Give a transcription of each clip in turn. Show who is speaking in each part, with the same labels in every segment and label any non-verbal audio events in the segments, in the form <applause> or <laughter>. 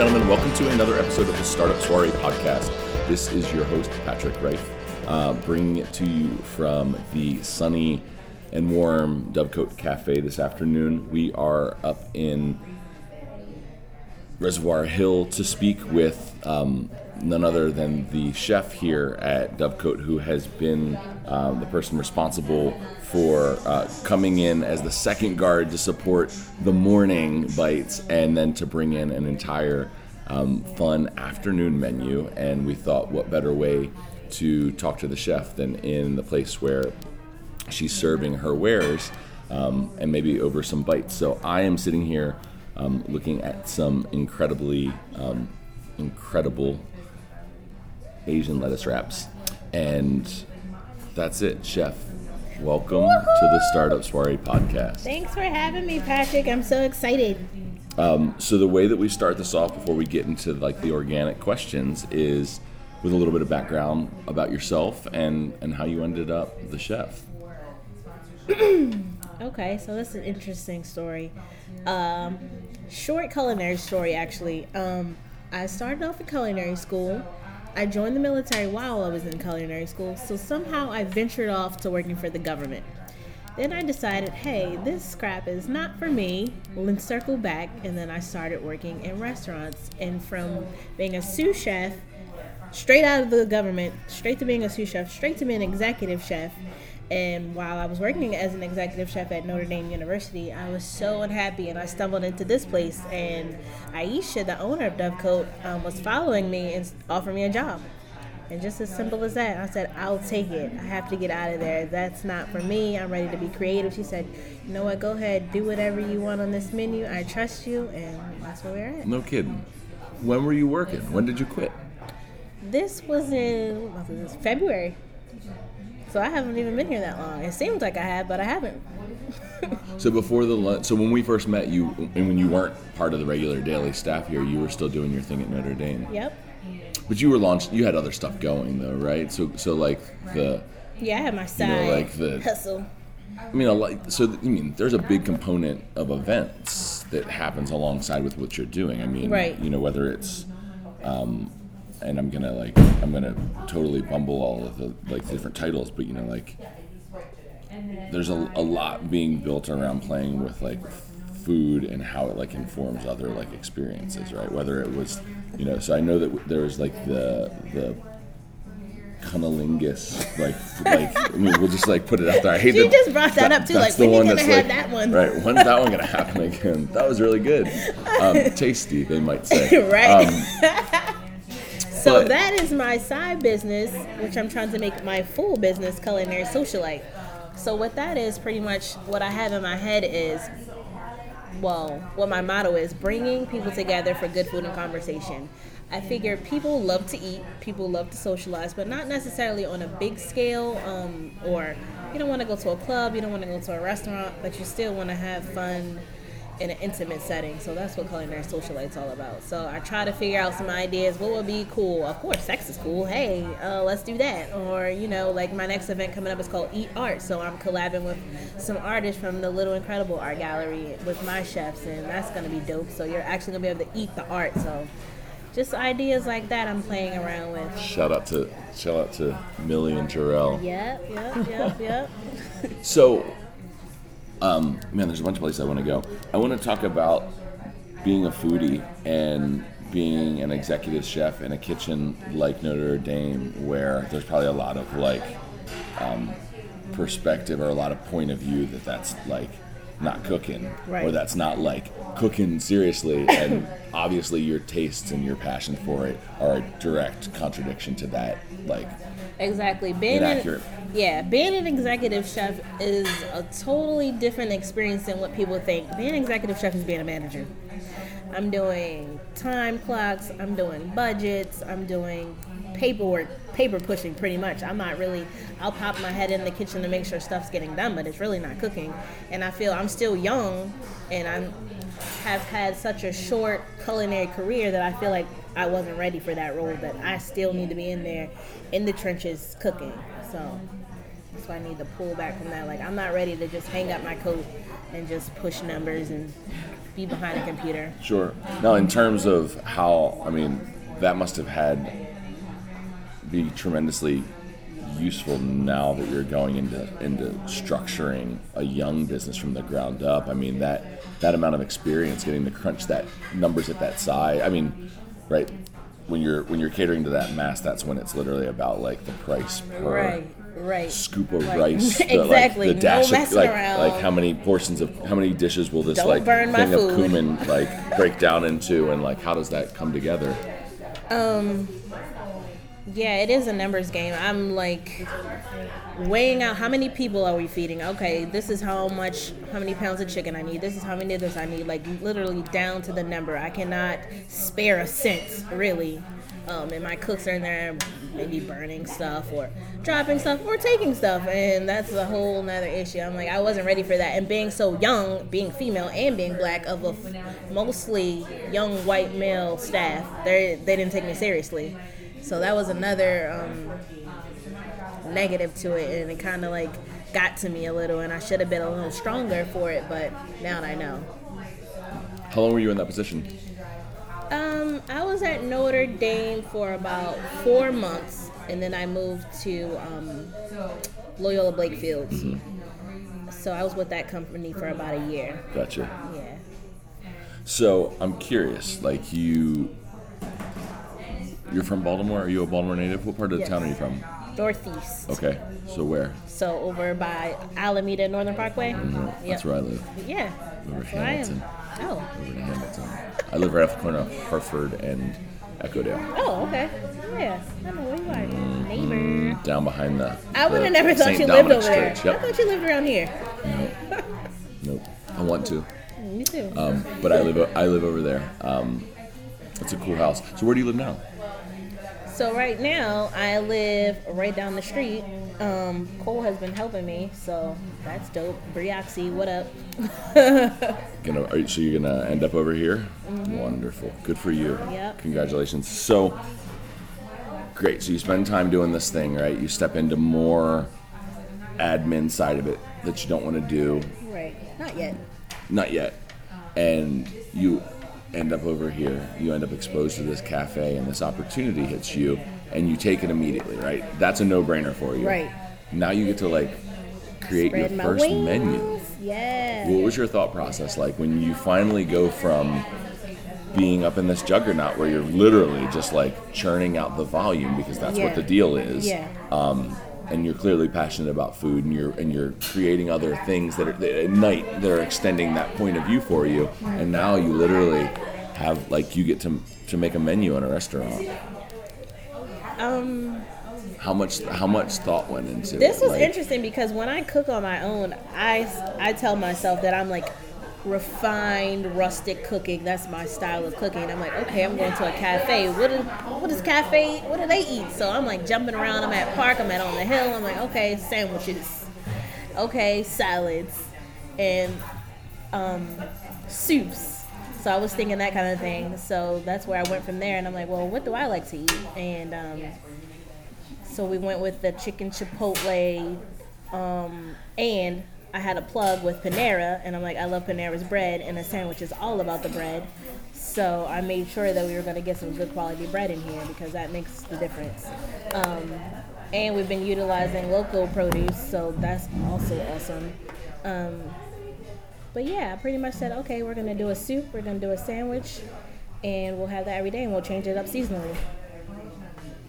Speaker 1: Gentlemen, welcome to another episode of the Startup Soiree podcast. This is your host, Patrick Reif, uh, bringing it to you from the sunny and warm Dovecote Cafe this afternoon. We are up in Reservoir Hill to speak with um, none other than the chef here at Dovecote, who has been um, the person responsible for uh, coming in as the second guard to support the morning bites and then to bring in an entire um, fun afternoon menu. And we thought, what better way to talk to the chef than in the place where she's serving her wares um, and maybe over some bites. So I am sitting here um, looking at some incredibly um, incredible Asian lettuce wraps. And that's it, Chef. Welcome Woo-hoo! to the Startup Soiree podcast.
Speaker 2: Thanks for having me, Patrick. I'm so excited.
Speaker 1: Um, so the way that we start this off before we get into like the organic questions is with a little bit of background about yourself and and how you ended up the chef. <clears throat>
Speaker 2: okay, so that's an interesting story. Um, short culinary story, actually. Um, I started off in culinary school. I joined the military while I was in culinary school, so somehow I ventured off to working for the government. Then I decided, hey, this scrap is not for me. Let's circle back, and then I started working in restaurants. And from being a sous chef, straight out of the government, straight to being a sous chef, straight to being an executive chef, and while I was working as an executive chef at Notre Dame University, I was so unhappy, and I stumbled into this place. And Aisha, the owner of Dovecote, um, was following me and offered me a job. And just as simple as that, I said, I'll take it. I have to get out of there. That's not for me. I'm ready to be creative. She said, You know what? Go ahead, do whatever you want on this menu. I trust you, and that's where we're at.
Speaker 1: No kidding. When were you working? When did you quit?
Speaker 2: This was in what was this, February. So I haven't even been here that long. It seems like I have, but I haven't.
Speaker 1: so before the lunch, so when we first met you, and when you weren't part of the regular daily staff here, you were still doing your thing at Notre Dame.
Speaker 2: Yep.
Speaker 1: But you were launched. You had other stuff going though, right? So so like the.
Speaker 2: Yeah, I had my side. You know, like the hustle. I
Speaker 1: mean, like so. I mean, there's a big component of events that happens alongside with what you're doing. I mean,
Speaker 2: right.
Speaker 1: You know, whether it's um, and I'm gonna like I'm gonna totally bumble all of the like different titles, but you know like there's a, a lot being built around playing with like food and how it like informs other like experiences, right? Whether it was you know, so I know that there was like the the cunnilingus, like, like I mean, we'll just like put it out there. I
Speaker 2: hate
Speaker 1: that.
Speaker 2: just brought that, that up too. Like, when you gonna have like, that one?
Speaker 1: Right, when's that one gonna happen again? That was really good, um, <laughs> tasty, they might say. <laughs>
Speaker 2: right. Um, so but, that is my side business, which I'm trying to make my full business, culinary socialite. So what that is, pretty much what I have in my head is, well, what my motto is: bringing people together for good food and conversation. I figure people love to eat, people love to socialize, but not necessarily on a big scale. Um, or you don't want to go to a club, you don't want to go to a restaurant, but you still want to have fun in an intimate setting. So that's what culinary socialite's all about. So I try to figure out some ideas. What would be cool? Of course, sex is cool. Hey, uh, let's do that. Or you know, like my next event coming up is called Eat Art. So I'm collabing with some artists from the Little Incredible Art Gallery with my chefs, and that's gonna be dope. So you're actually gonna be able to eat the art. So just ideas like that I'm playing around with.
Speaker 1: Shout out to shout out to Millie and Terrell.
Speaker 2: Yep, yep, yep, yep. <laughs>
Speaker 1: so um, man, there's a bunch of places I want to go. I want to talk about being a foodie and being an executive chef in a kitchen like Notre Dame, where there's probably a lot of like um, perspective or a lot of point of view that that's like not cooking
Speaker 2: right.
Speaker 1: or that's not like cooking seriously <laughs> and obviously your tastes and your passion for it are a direct contradiction to that like
Speaker 2: exactly being inaccurate. An, yeah being an executive chef is a totally different experience than what people think being an executive chef is being a manager i'm doing time clocks i'm doing budgets i'm doing paperwork, paper pushing pretty much. I'm not really, I'll pop my head in the kitchen to make sure stuff's getting done, but it's really not cooking. And I feel I'm still young and I have had such a short culinary career that I feel like I wasn't ready for that role, that I still need to be in there in the trenches cooking. So that's why I need to pull back from that. Like, I'm not ready to just hang up my coat and just push numbers and be behind a computer.
Speaker 1: Sure. Now, in terms of how, I mean, that must have had be tremendously useful now that you're going into into structuring a young business from the ground up. I mean that that amount of experience, getting to crunch that numbers at that size. I mean, right when you're when you're catering to that mass, that's when it's literally about like the price per
Speaker 2: Right, right.
Speaker 1: scoop of <laughs>
Speaker 2: Like,
Speaker 1: rice. the,
Speaker 2: exactly.
Speaker 1: Like, the dash
Speaker 2: no
Speaker 1: of, like,
Speaker 2: around.
Speaker 1: like how many portions of how many dishes will this
Speaker 2: Don't
Speaker 1: like thing of
Speaker 2: food.
Speaker 1: cumin like break down into, and like how does that come together?
Speaker 2: Um, Yeah, it is a numbers game. I'm like weighing out how many people are we feeding. Okay, this is how much, how many pounds of chicken I need. This is how many of this I need. Like literally down to the number. I cannot spare a cent really. Um, and my cooks are in there maybe burning stuff or dropping stuff or taking stuff, and that's a whole nother issue. I'm like, I wasn't ready for that. And being so young, being female and being black, of a f- mostly young white male staff, they they didn't take me seriously. So that was another um, negative to it, and it kind of like got to me a little, and I should have been a little stronger for it, but now I know.
Speaker 1: How long were you in that position?
Speaker 2: Um, I was at Notre Dame for about four months, and then I moved to um, Loyola Blakefield. So I was with that company for about a year.
Speaker 1: Gotcha.
Speaker 2: Yeah.
Speaker 1: So I'm curious, like you, you're from Baltimore. Are you a Baltimore native? What part of the
Speaker 2: Yes.
Speaker 1: town are you from?
Speaker 2: Northeast.
Speaker 1: Okay, so where?
Speaker 2: So over by Alameda Northern Parkway.
Speaker 1: That's
Speaker 2: Yep.
Speaker 1: where I live.
Speaker 2: Yeah.
Speaker 1: Over
Speaker 2: That's where I
Speaker 1: Hamilton.
Speaker 2: am. Oh.
Speaker 1: Over in Hamilton. I live right off the corner of Harford and Echodale,
Speaker 2: Oh, okay. Yeah. I know where you are. Neighbor.
Speaker 1: down behind the.
Speaker 2: I would have never thought you lived over there.
Speaker 1: Church.
Speaker 2: I thought you lived around here.
Speaker 1: Nope. nope. I want to, <laughs>
Speaker 2: Me too.
Speaker 1: um, but I live. I live over there. Um, it's a cool house. So where do you live now?
Speaker 2: So right now I live right down the street. Um, Cole has been helping me, so that's dope. Brioxy, what up? <laughs>
Speaker 1: Gonna, are you, so you're gonna end up over here? Wonderful. Good for you.
Speaker 2: Mm-hmm. Yep.
Speaker 1: Congratulations. So great. So you spend time doing this thing, right? You step into more admin side of it that you don't want to do.
Speaker 2: Right. Not yet.
Speaker 1: Not yet. And you end up over here. You end up exposed to this cafe, and this opportunity hits you, and you take it immediately, right? That's a no-brainer for you.
Speaker 2: Right.
Speaker 1: Now you get to like create
Speaker 2: Spread
Speaker 1: your first
Speaker 2: wings.
Speaker 1: menu.
Speaker 2: Yeah.
Speaker 1: What was your thought process like when you finally go from being up in this juggernaut where you're literally just like churning out the volume because that's
Speaker 2: Yeah.
Speaker 1: what the deal is,
Speaker 2: Yeah.
Speaker 1: um, and you're clearly passionate about food and you're and you're creating other things that are that at night they're extending that point of view for you, and now you literally have like you get to to make a menu in a restaurant.
Speaker 2: Um,
Speaker 1: How much how much thought went into
Speaker 2: this
Speaker 1: it?
Speaker 2: was
Speaker 1: Like,
Speaker 2: interesting because when I cook on my own, I I tell myself that I'm like refined rustic cooking. That's my style of cooking. I'm like, okay, I'm going to a cafe. What is what is cafe? What do they eat? So I'm like jumping around. I'm at park. I'm at on the hill. I'm like, okay, sandwiches. Okay, salads, and um, soups. So I was thinking that kind of thing. So that's where I went from there. And I'm like, well, what do I like to eat? And um, so we went with the chicken chipotle, um, and I had a plug with Panera, and I'm like, I love Panera's bread, and the sandwich is all about the bread. So I made sure that we were going to get some good quality bread in here because that makes the difference. Um, and we've been utilizing local produce, so that's also awesome. Um, but yeah, I pretty much said, okay, we're going to do a soup, we're going to do a sandwich, and we'll have that every day, and we'll change it up seasonally.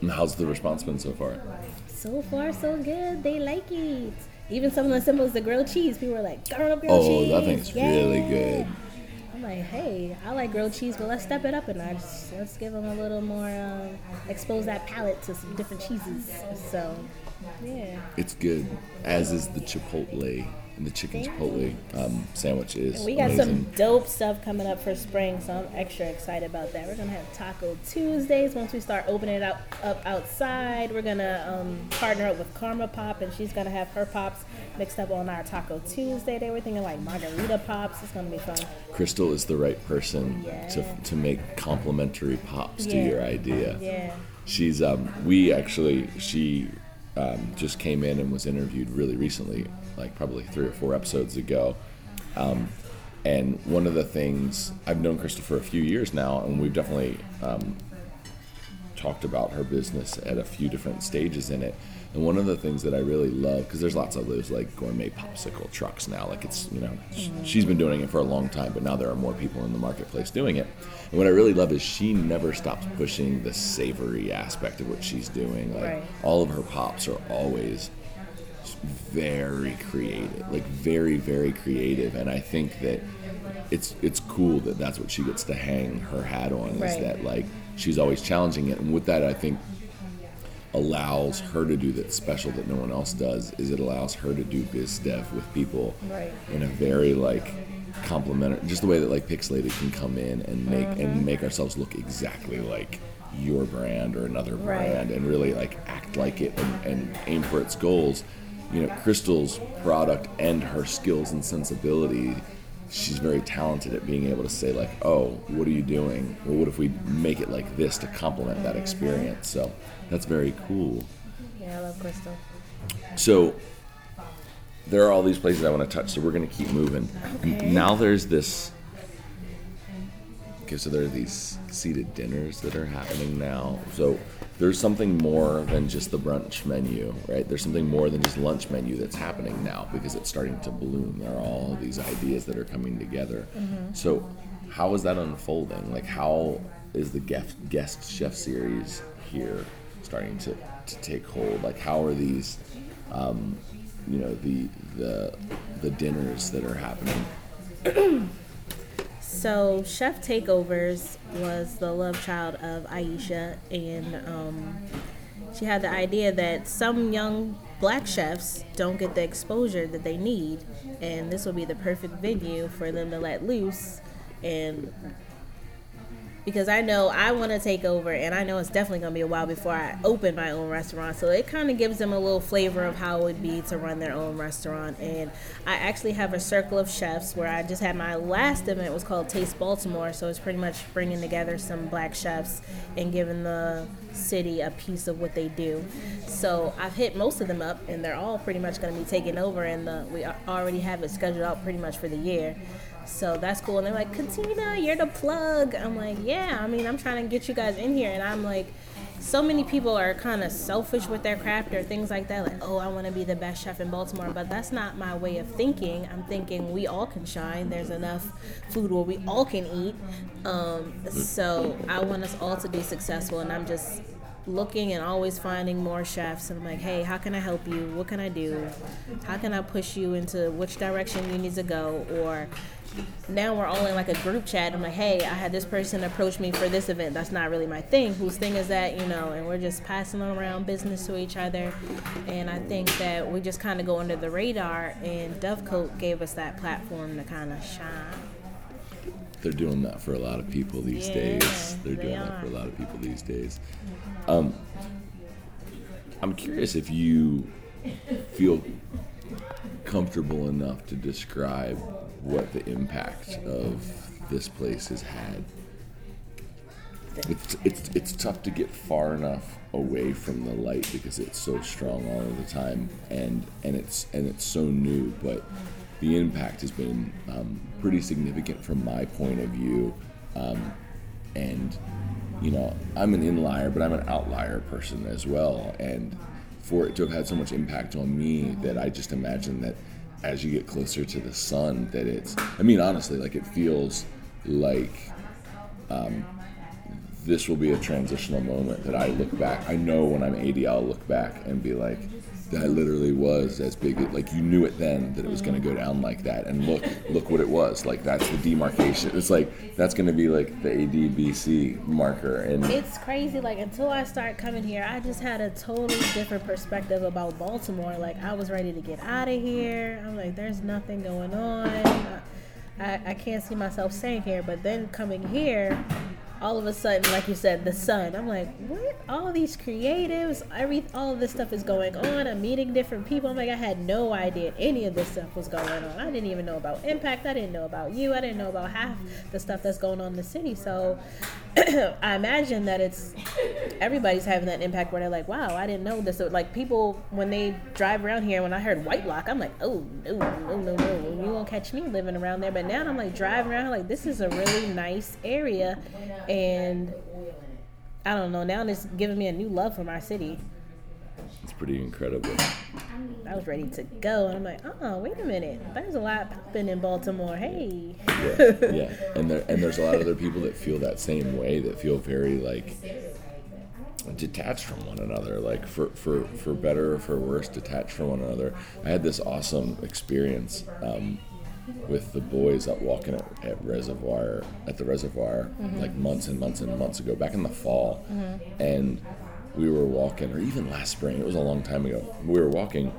Speaker 1: and how's the response been so far?
Speaker 2: So far, so good. They like it. Even something as simple as the grilled cheese. People were like, grilled up grilled
Speaker 1: Oh,
Speaker 2: cheese.
Speaker 1: that thing's really good.
Speaker 2: I'm like, hey, I like grilled cheese, but let's step it up a notch. Let's give them a little more, um, expose that palate to some different cheeses. So, yeah.
Speaker 1: It's good, as is the chipotle and the chicken chipotle um, sandwich is
Speaker 2: We got
Speaker 1: amazing.
Speaker 2: some dope stuff coming up for spring, so I'm extra excited about that. We're gonna have Taco Tuesdays once we start opening it up, up outside. We're gonna um, partner up with Karma Pop, and she's gonna have her pops mixed up on our Taco Tuesday. They were thinking like margarita pops. It's gonna be fun.
Speaker 1: Crystal is the right person
Speaker 2: Yeah.
Speaker 1: to, to make complimentary pops to your idea.
Speaker 2: Yeah.
Speaker 1: She's um we actually she um, just came in and was interviewed really recently, like probably three or four episodes ago. Um, and one of the things I've known Crystal for a few years now, and we've definitely um, talked about her business at a few different stages in it. And one of the things that I really love, because there's lots of those like gourmet popsicle trucks now, like it's, you know, mm-hmm. she's been doing it for a long time, but now there are more people in the marketplace doing it. And what I really love is she never stops pushing the savory aspect of what she's doing. Like right. all of her pops are always very creative, like very, very creative. And I think that it's it's cool that that's what she gets to hang her hat on right. is that like she's always challenging it. And with that, I think allows her to do that special that no one else does is it allows her to do biz dev with people
Speaker 2: right.
Speaker 1: in a very like complementary just the way that like pixelated can come in and make mm-hmm. and make ourselves look exactly like your brand or another brand right. and really like act like it and, and aim for its goals you know crystal's product and her skills and sensibility she's very talented at being able to say like, "Oh, what are you doing? Well, what if we make it like this to complement that experience?" So that's very cool.
Speaker 2: Yeah, I love Crystal.
Speaker 1: So there are all these places I want to touch, so we're going to keep moving. Okay. Now there's this Okay, so there are these seated dinners that are happening now. So there's something more than just the brunch menu, right? There's something more than just lunch menu that's happening now because it's starting to bloom. There are all these ideas that are coming together. Mm-hmm. So how is that unfolding? Like how is the guest guest chef series here starting to, to take hold? Like how are these um, you know the the the dinners that are happening <clears throat>
Speaker 2: So, Chef Takeovers was the love child of Aisha, and um, she had the idea that some young black chefs don't get the exposure that they need, and this will be the perfect venue for them to let loose and because I know I want to take over, and I know it's definitely going to be a while before I open my own restaurant. So it kind of gives them a little flavor of how it would be to run their own restaurant. And I actually have a circle of chefs where I just had my last event was called Taste Baltimore. So it's pretty much bringing together some black chefs and giving the city a piece of what they do. So I've hit most of them up, and they're all pretty much going to be taking over. And the, we already have it scheduled out pretty much for the year. So that's cool. And they're like, Katina, you're the plug. I'm like, yeah, I mean, I'm trying to get you guys in here. And I'm like, so many people are kind of selfish with their craft or things like that. Like, oh, I want to be the best chef in Baltimore. But that's not my way of thinking. I'm thinking we all can shine. There's enough food where we all can eat. Um, so I want us all to be successful. And I'm just looking and always finding more chefs and I'm like, hey, how can I help you? What can I do? How can I push you into which direction you need to go? Or now we're all in like a group chat. I'm like, hey, I had this person approach me for this event. That's not really my thing. Whose thing is that, you know? And we're just passing around business to each other. And I think that we just kind of go under the radar. And Dovecote gave us that platform to kind of shine.
Speaker 1: They're doing that for a lot of people these yeah, days. They're they doing are. that for a lot of people these days. Um, I'm curious if you feel comfortable enough to describe what the impact of this place has had. It's, it's, it's tough to get far enough away from the light because it's so strong all of the time and, and it's and it's so new but the impact has been um, pretty significant from my point of view um, and you know I'm an inlier but I'm an outlier person as well and for it to have had so much impact on me that I just imagine that as you get closer to the sun that it's i mean honestly like it feels like um, this will be a transitional moment that i look back. I know when i'm 80 i'll look back and be like that literally was as big like you knew it then that it was going to go down like that. And look look what it was. Like that's the demarcation. It's like that's going to be like the adbc marker. And
Speaker 2: it's crazy like until i start coming here i just had a totally different perspective about baltimore. Like i was ready to get out of here. I'm like there's nothing going on. I, I can't see myself staying here. But then coming here all of a sudden, like you said, the sun. I'm like, what? All these creatives, every all of this stuff is going on. I'm meeting different people. I'm like, I had no idea any of this stuff was going on. I didn't even know about Impact. I didn't know about you. I didn't know about half the stuff that's going on in the city. So <clears throat> I imagine that it's everybody's having that impact where they're like, wow, I didn't know this. So, like people when they drive around here, when I heard White Block, I'm like, oh no, no, no, no, you won't catch me living around there. But now I'm like driving around, like this is a really nice area, and I don't know. Now it's giving me a new love for my city.
Speaker 1: It's pretty incredible.
Speaker 2: I was ready to go, and I'm like, oh, wait a minute. There's a lot popping in Baltimore. Hey.
Speaker 1: Yeah, yeah. <laughs> And there and there's a lot of other people that feel that same way. That feel very like detached from one another like for, for, for better or for worse detached from one another i had this awesome experience um, with the boys out walking at, at reservoir at the reservoir mm-hmm. like months and months and months ago back in the fall mm-hmm. and we were walking or even last spring it was a long time ago we were walking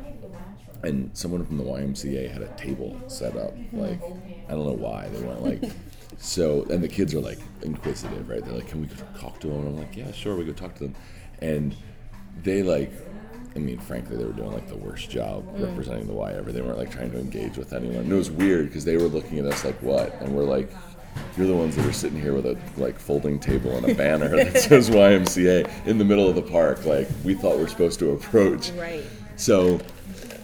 Speaker 1: and someone from the ymca had a table set up mm-hmm. like i don't know why they weren't like <laughs> so, and the kids are like inquisitive, right? They're like, "Can we go talk to them?" And I'm like, "Yeah, sure." We go talk to them, and they like, I mean, frankly, they were doing like the worst job mm. representing the Y ever. They weren't like trying to engage with anyone. And it was weird because they were looking at us like, "What?" And we're like, "You're the ones that are sitting here with a like folding table and a banner <laughs> that says YMCA in the middle of the park. Like we thought we're supposed to approach."
Speaker 2: Right.
Speaker 1: So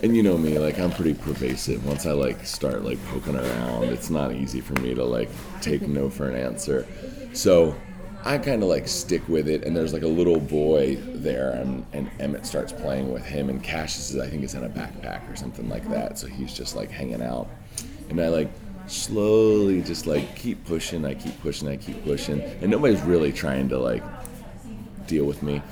Speaker 1: and you know me, like I'm pretty pervasive. Once I like start like poking around, it's not easy for me to like take <laughs> no for an answer. So I kind of like stick with it. And there's like a little boy there, and, and Emmett starts playing with him, and Cassius is I think is in a backpack or something like that. So he's just like hanging out, and I like slowly just like keep pushing. I keep pushing. I keep pushing, and nobody's really trying to like deal with me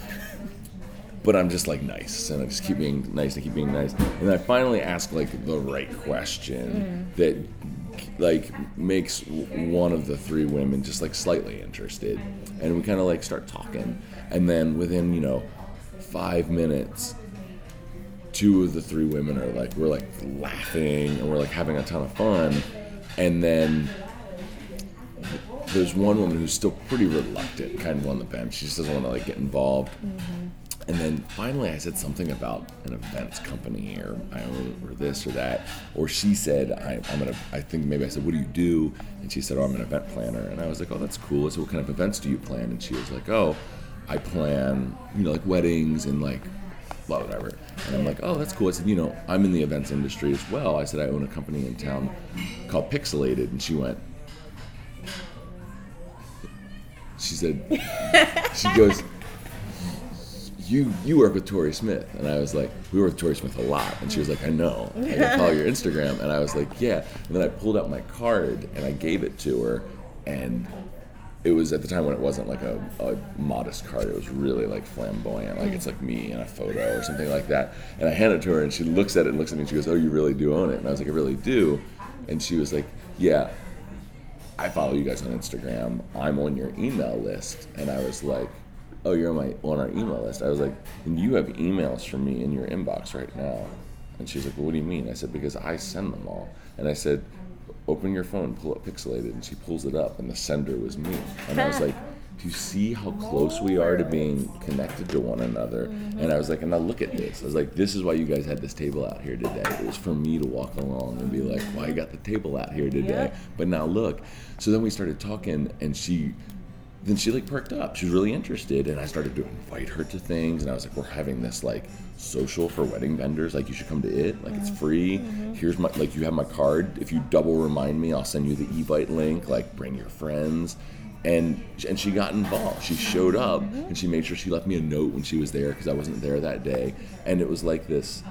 Speaker 1: but I'm just like nice, and I just keep being nice and keep being nice. And I finally ask like the right question mm. that like makes one of the three women just like slightly interested, and we kind of like start talking, and then within you know five minutes. Two of the three women are like, we're like laughing and we're like having a ton of fun. And then there's one woman who's still pretty reluctant, kind of on the bench. She just doesn't want to like get involved. Mm-hmm. And then finally, I said something about an events company or, or this or that. Or she said, I, am gonna. I think maybe I said, "What do you do?" And she said, "Oh, I'm an event planner." And I was like, "Oh, that's cool." I said, "What kind of events do you plan?" And she was like, "Oh, I plan, you know, like weddings and like blah whatever." And I'm like, "Oh, that's cool." I said, "You know, I'm in the events industry as well." I said, "I own a company in town called Pixelated," and she went. She said, "She goes." You you work with Tori Smith, and I was like, we work with Tori Smith a lot, and she was like, I know, I follow your Instagram, and I was like, yeah, and then I pulled out my card and I gave it to her, and it was at the time when it wasn't like a, a modest card, it was really like flamboyant, like it's like me in a photo or something like that, and I handed it to her, and she looks at it and looks at me, and she goes, oh, you really do own it, and I was like, I really do, and she was like, yeah. I follow you guys on Instagram. I'm on your email list. And I was like, oh, you're on my on our email list. I was like, and you have emails from me in your inbox right now. And she's like, well, what do you mean? I said, because I send them all. And I said, open your phone, pull up Pixelated, and she pulls it up, and the sender was me. And I was like, do you see how close we are to being connected to one another? Mm-hmm. And I was like, and now look at this. I was like, this is why you guys had this table out here today. It was for me to walk along and be like, why well, you got the table out here today? But now look. So then we started talking, and she then she like perked up. She was really interested, and I started to invite her to things. And I was like, "We're having this like social for wedding vendors. Like, you should come to it. Like, it's free. Mm-hmm. Here's my like, you have my card. If you double remind me, I'll send you the Evite link. Like, bring your friends." And and she got involved. She showed up, mm-hmm. and she made sure she left me a note when she was there because I wasn't there that day. And it was like this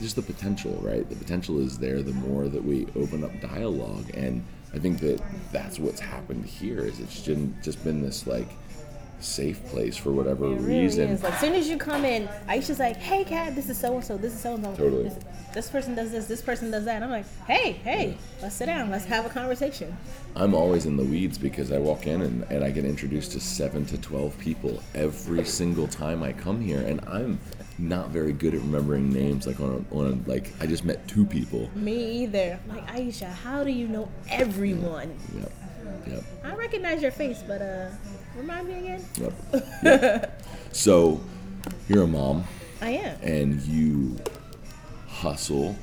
Speaker 1: just the potential, right? The potential is there the more that we open up dialogue and I think that that's what's happened here. Is it's just, just been this like safe place for whatever it reason.
Speaker 2: Really like, as soon as you come in, Aisha's like, "Hey, Kat, this is so and so. This is so and so.
Speaker 1: Totally.
Speaker 2: This, this, person does this. This person does that." And I'm like, "Hey, hey, yeah. let's sit down. Let's have a conversation."
Speaker 1: I'm always in the weeds because I walk in and, and I get introduced to seven to twelve people every single time I come here, and I'm not very good at remembering names. Like on a, on a, like I just met two people.
Speaker 2: Me either. Like Aisha, how do you know everyone?
Speaker 1: Yep. Yep.
Speaker 2: I recognize your face, but uh, remind me again.
Speaker 1: Yep. yep. <laughs> so, you're a mom.
Speaker 2: I am.
Speaker 1: And you hustle.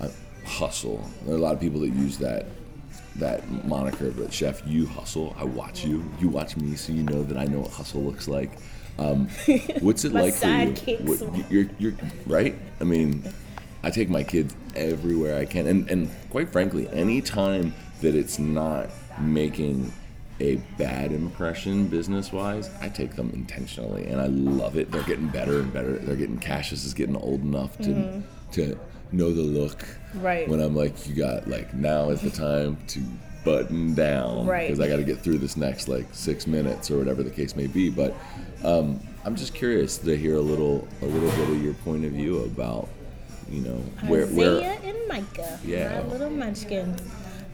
Speaker 1: Uh, hustle. There are a lot of people that use that that moniker, but chef, you hustle. I watch you. You watch me, so you know that I know what hustle looks like. Um, <laughs> what's it like for you? What, you're, you're right. I mean, I take my kids everywhere I can, and and quite frankly, anytime that it's not making a bad impression business wise, I take them intentionally, and I love it. They're getting better and better. They're getting Cassius is getting old enough to to know the look.
Speaker 2: Mm-hmm. Right.
Speaker 1: When I'm like, you got like now is the time to button down
Speaker 2: Right.
Speaker 1: because I got to get through this next like six minutes or whatever the case may be. But um, I'm just curious to hear a little a little bit of your point of view about you know where
Speaker 2: Isaiah
Speaker 1: where
Speaker 2: and Micah,
Speaker 1: Yeah.
Speaker 2: my little munchkin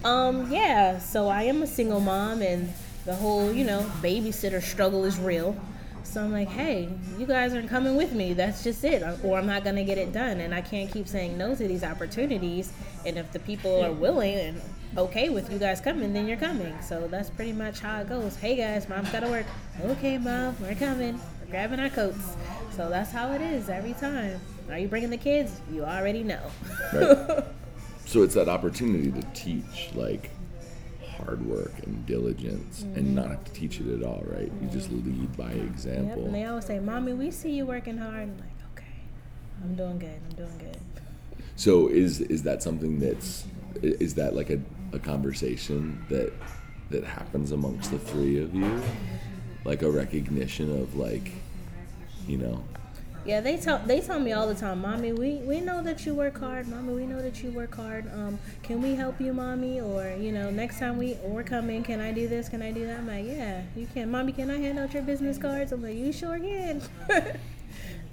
Speaker 2: Um, yeah. So I am a single mom, and the whole you know babysitter struggle is real. So I'm like, hey, you guys aren't coming with me. That's just it, or I'm not gonna get it done, and I can't keep saying no to these opportunities. And if the people are willing and okay with you guys coming, then you're coming. So that's pretty much how it goes. Hey guys, mom's gotta work. Okay, mom, we're coming. We're grabbing our coats. So that's how it is every time. Are you bringing the kids? You already know.
Speaker 1: Right. <laughs> so it's that opportunity to teach like hard work and diligence and mm-hmm. not have to teach it at all, right? You just mm-hmm. lead by
Speaker 2: Yep,
Speaker 1: example.
Speaker 2: and they always say, "Mommy, we see you working hard." I'm like, "Okay, I'm doing good. I'm doing good."
Speaker 1: So is is that something that's is that like a, a conversation that that happens amongst the three of you? Like a recognition of like, you know,
Speaker 2: Yeah, they tell they tell me all the time, "Mommy, we we know that you work hard. Mommy, we know that you work hard. Um, can we help you, Mommy? Or you know, next time we we're coming, can I do this? Can I do that?" I'm like, "Yeah, you can, Mommy. Can I hand out your business cards?" I'm like, "You sure can." <laughs>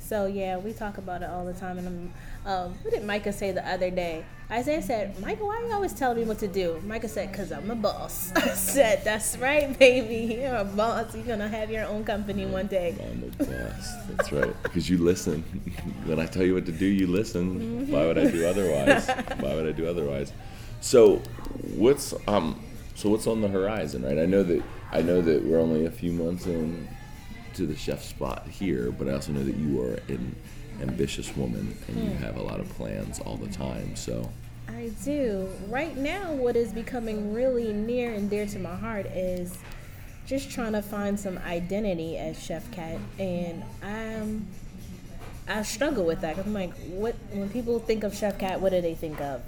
Speaker 2: So yeah, we talk about it all the time. And um, what did Micah say the other day? Isaiah said, "Micah, why are you always telling me what to do?" Micah said, "Cause I'm a boss." <laughs> I said, "That's right, baby. You're a boss. You're gonna have your own company one day."
Speaker 1: I'm a boss. That's right. Because you listen. <laughs> when I tell you what to do, you listen. Why would I do otherwise? Why would I do otherwise? So, what's um, so what's on the horizon, right? I know that I know that we're only a few months in to the chef spot here, but I also know that you are an ambitious woman and you hmm. have a lot of plans all the time. So,
Speaker 2: I do. Right now, what is becoming really near and dear to my heart is just trying to find some identity as Chef Cat, and I'm I struggle with that. 'cause I'm like, what when people think of Chef Cat, what do they think of?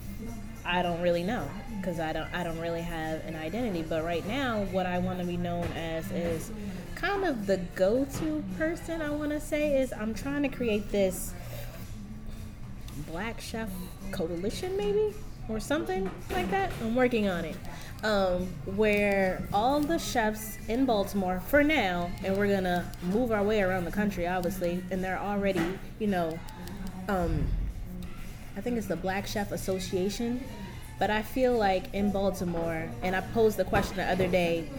Speaker 2: I don't really know because I don't I don't really have an identity. But right now, what I want to be known as is kind of the go-to person. I want to say is I'm trying to create this Black Chef Coalition, maybe, or something like that. I'm working on it. Um, where all the chefs in Baltimore, for now, and we're gonna move our way around the country, obviously, and they're already, you know, um, I think it's the Black Chef Association. But I feel like in Baltimore, and I posed the question the other day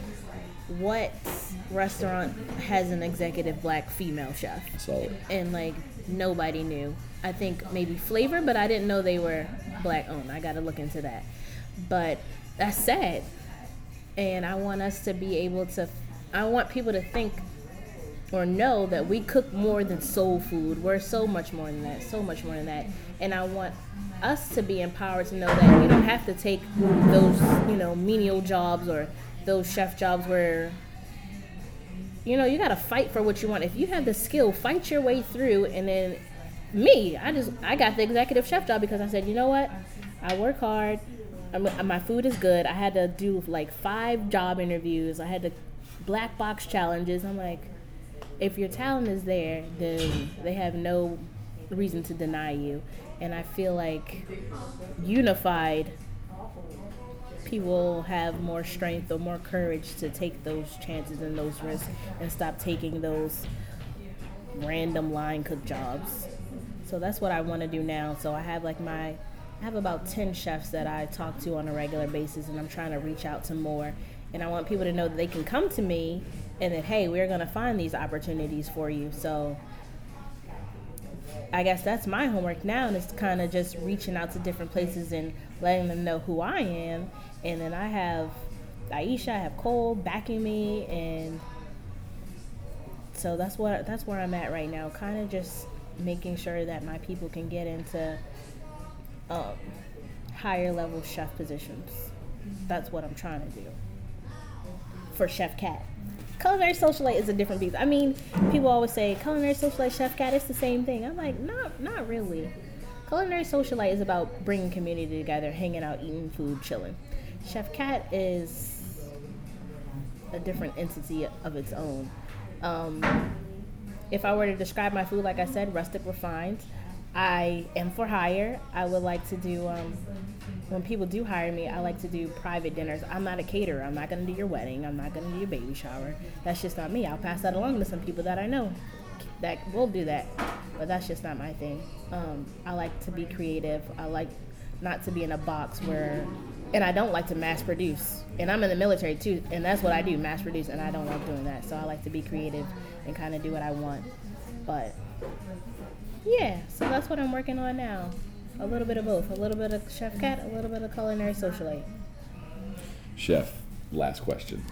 Speaker 2: what restaurant has an executive black female chef?
Speaker 1: Solid.
Speaker 2: And like nobody knew. I think maybe Flavor, but I didn't know they were black owned. I got to look into that. But that's sad. And I want us to be able to, I want people to think or know that we cook more than soul food. We're so much more than that, so much more than that. And I want us to be empowered to know that we don't have to take those, you know, menial jobs or those chef jobs where you know, you got to fight for what you want. If you have the skill, fight your way through. And then me, I just I got the executive chef job because I said, you know what, I work hard. I'm, my food is good. I had to do like five job interviews. I had to black box challenges. I'm like, if your talent is there, then they have no reason to deny you. And I feel like unified people have more strength or more courage to take those chances and those risks and stop taking those random line cook jobs. So that's what I want to do now. So I have like my I have about 10 chefs that I talk to on a regular basis and I'm trying to reach out to more and I want people to know that they can come to me and that hey, we're going to find these opportunities for you. So I guess that's my homework now, and it's kind of just reaching out to different places and letting them know who I am. And then I have Aisha, I have Cole backing me, and so that's what that's where I'm at right now. Kind of just making sure that my people can get into um, higher level chef positions. That's what I'm trying to do for Chef Cat. culinary socialite is a different beast. I mean, people always say culinary socialite, chef cat, it's the same thing. I'm like, not, not really. Culinary socialite is about bringing community together, hanging out, eating food, chilling. Chef cat is a different entity of its own. Um, if I were to describe my food, like I said, rustic refined. I am for hire. I would like to do um, when people do hire me, I like to do private dinners. I'm not a caterer. I'm not going to do your wedding. I'm not going to do your baby shower. That's just not me. I'll pass that along to some people that I know that will do that, but that's just not my thing. Um, I like to be creative. I like not to be in a box where, and I don't like to mass produce. And I'm in the military too, and that's what I do, mass produce, and I don't like doing that. So I like to be creative and kind of do what I want. But yeah, so that's what I'm working on now. A little bit of both. A little bit of Chef Cat, a little bit of culinary socialite.
Speaker 1: Chef, last question.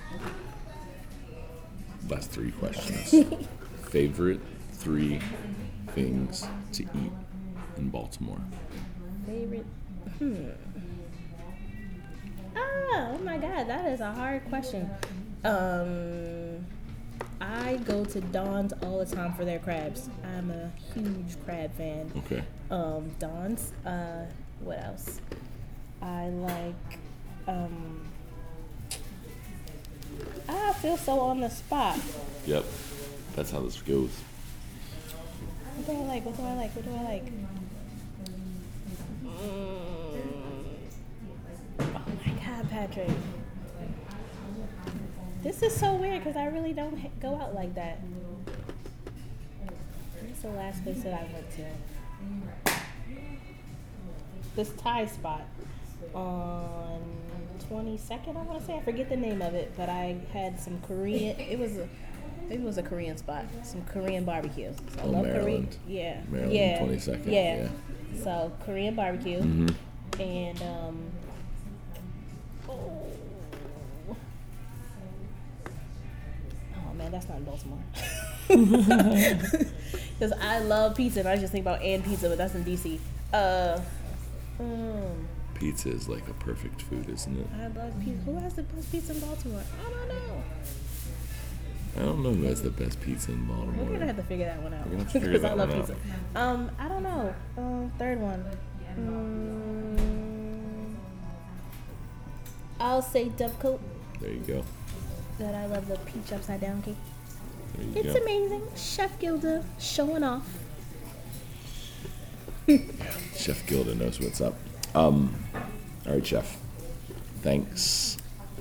Speaker 1: Last three questions. <laughs> Favorite three things to eat in Baltimore?
Speaker 2: Favorite? Hmm. Ah, oh my God, that is a hard question. Um, I go to Don's all the time for their crabs. I'm a huge crab fan.
Speaker 1: Okay.
Speaker 2: Um, Don's. Uh, what else? I like. Um, I feel so on the spot.
Speaker 1: Yep. That's how this goes.
Speaker 2: What do I like? What do I like? What do I like? Patrick. This is so weird because I really don't h- go out like that. What's the last place that I went to? This Thai spot on 22nd, I want to say. I forget the name of it, but I had some Korean. It was a. It was a Korean spot, some Korean barbecue. So I
Speaker 1: Oh,
Speaker 2: love
Speaker 1: Maryland.
Speaker 2: Korean. Yeah.
Speaker 1: Maryland,
Speaker 2: yeah.
Speaker 1: 22nd,
Speaker 2: Yeah.
Speaker 1: yeah.
Speaker 2: So Korean barbecue
Speaker 1: Mm-hmm.
Speaker 2: and um. That's not in Baltimore. <laughs> <laughs> Because I love pizza, and I just think about and pizza, but that's in DC. Uh, um,
Speaker 1: Pizza is like a perfect food, isn't it?
Speaker 2: I love pizza. Who has the best pizza in Baltimore? I don't know.
Speaker 1: I don't know who has the best pizza in Baltimore.
Speaker 2: We're gonna
Speaker 1: Baltimore.
Speaker 2: have to figure that one out.
Speaker 1: We're gonna have to <laughs> figure
Speaker 2: Because I
Speaker 1: that
Speaker 2: love
Speaker 1: one out.
Speaker 2: pizza. Um, I don't know. Um, third one. Mm, I'll say Dovecote.
Speaker 1: There you go.
Speaker 2: That I love the peach upside down cake. It's
Speaker 1: go.
Speaker 2: amazing. Chef Gilda showing off. <laughs>
Speaker 1: Chef Gilda knows what's up. Um, all right, Chef. Thanks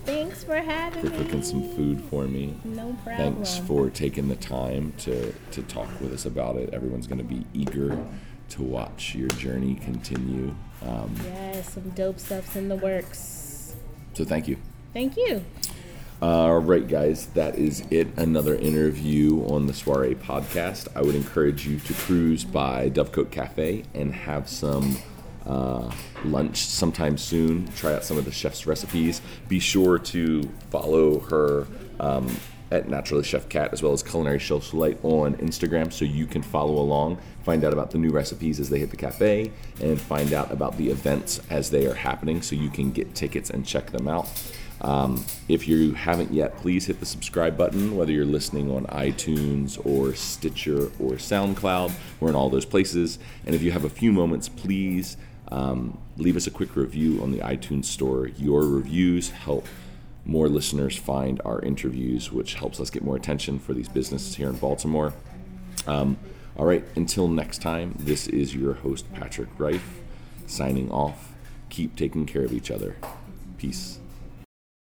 Speaker 2: Thanks for having
Speaker 1: for
Speaker 2: me.
Speaker 1: For cooking some food for me.
Speaker 2: No problem.
Speaker 1: Thanks for taking the time to, to talk with us about it. Everyone's going to be eager to watch your journey continue. Um,
Speaker 2: Yes, some dope stuff's in the works.
Speaker 1: so thank you.
Speaker 2: Thank you.
Speaker 1: All right, guys, that is it. Another interview on the Soiree podcast. I would encourage you to cruise by Dovecote Cafe and have some uh, lunch sometime soon. Try out some of the chef's recipes. Be sure to follow her um, at Naturally Chef Cat as well as Culinary Socialite on Instagram so you can follow along, find out about the new recipes as they hit the cafe, and find out about the events as they are happening so you can get tickets and check them out. Um, if you haven't yet, please hit the subscribe button, whether you're listening on iTunes or Stitcher or SoundCloud. We're in all those places. And if you have a few moments, please um, leave us a quick review on the iTunes store. Your reviews help more listeners find our interviews, which helps us get more attention for these businesses here in Baltimore. Um, all right, until next time, this is your host, Patrick Reif, signing off. Keep taking care of each other. Peace.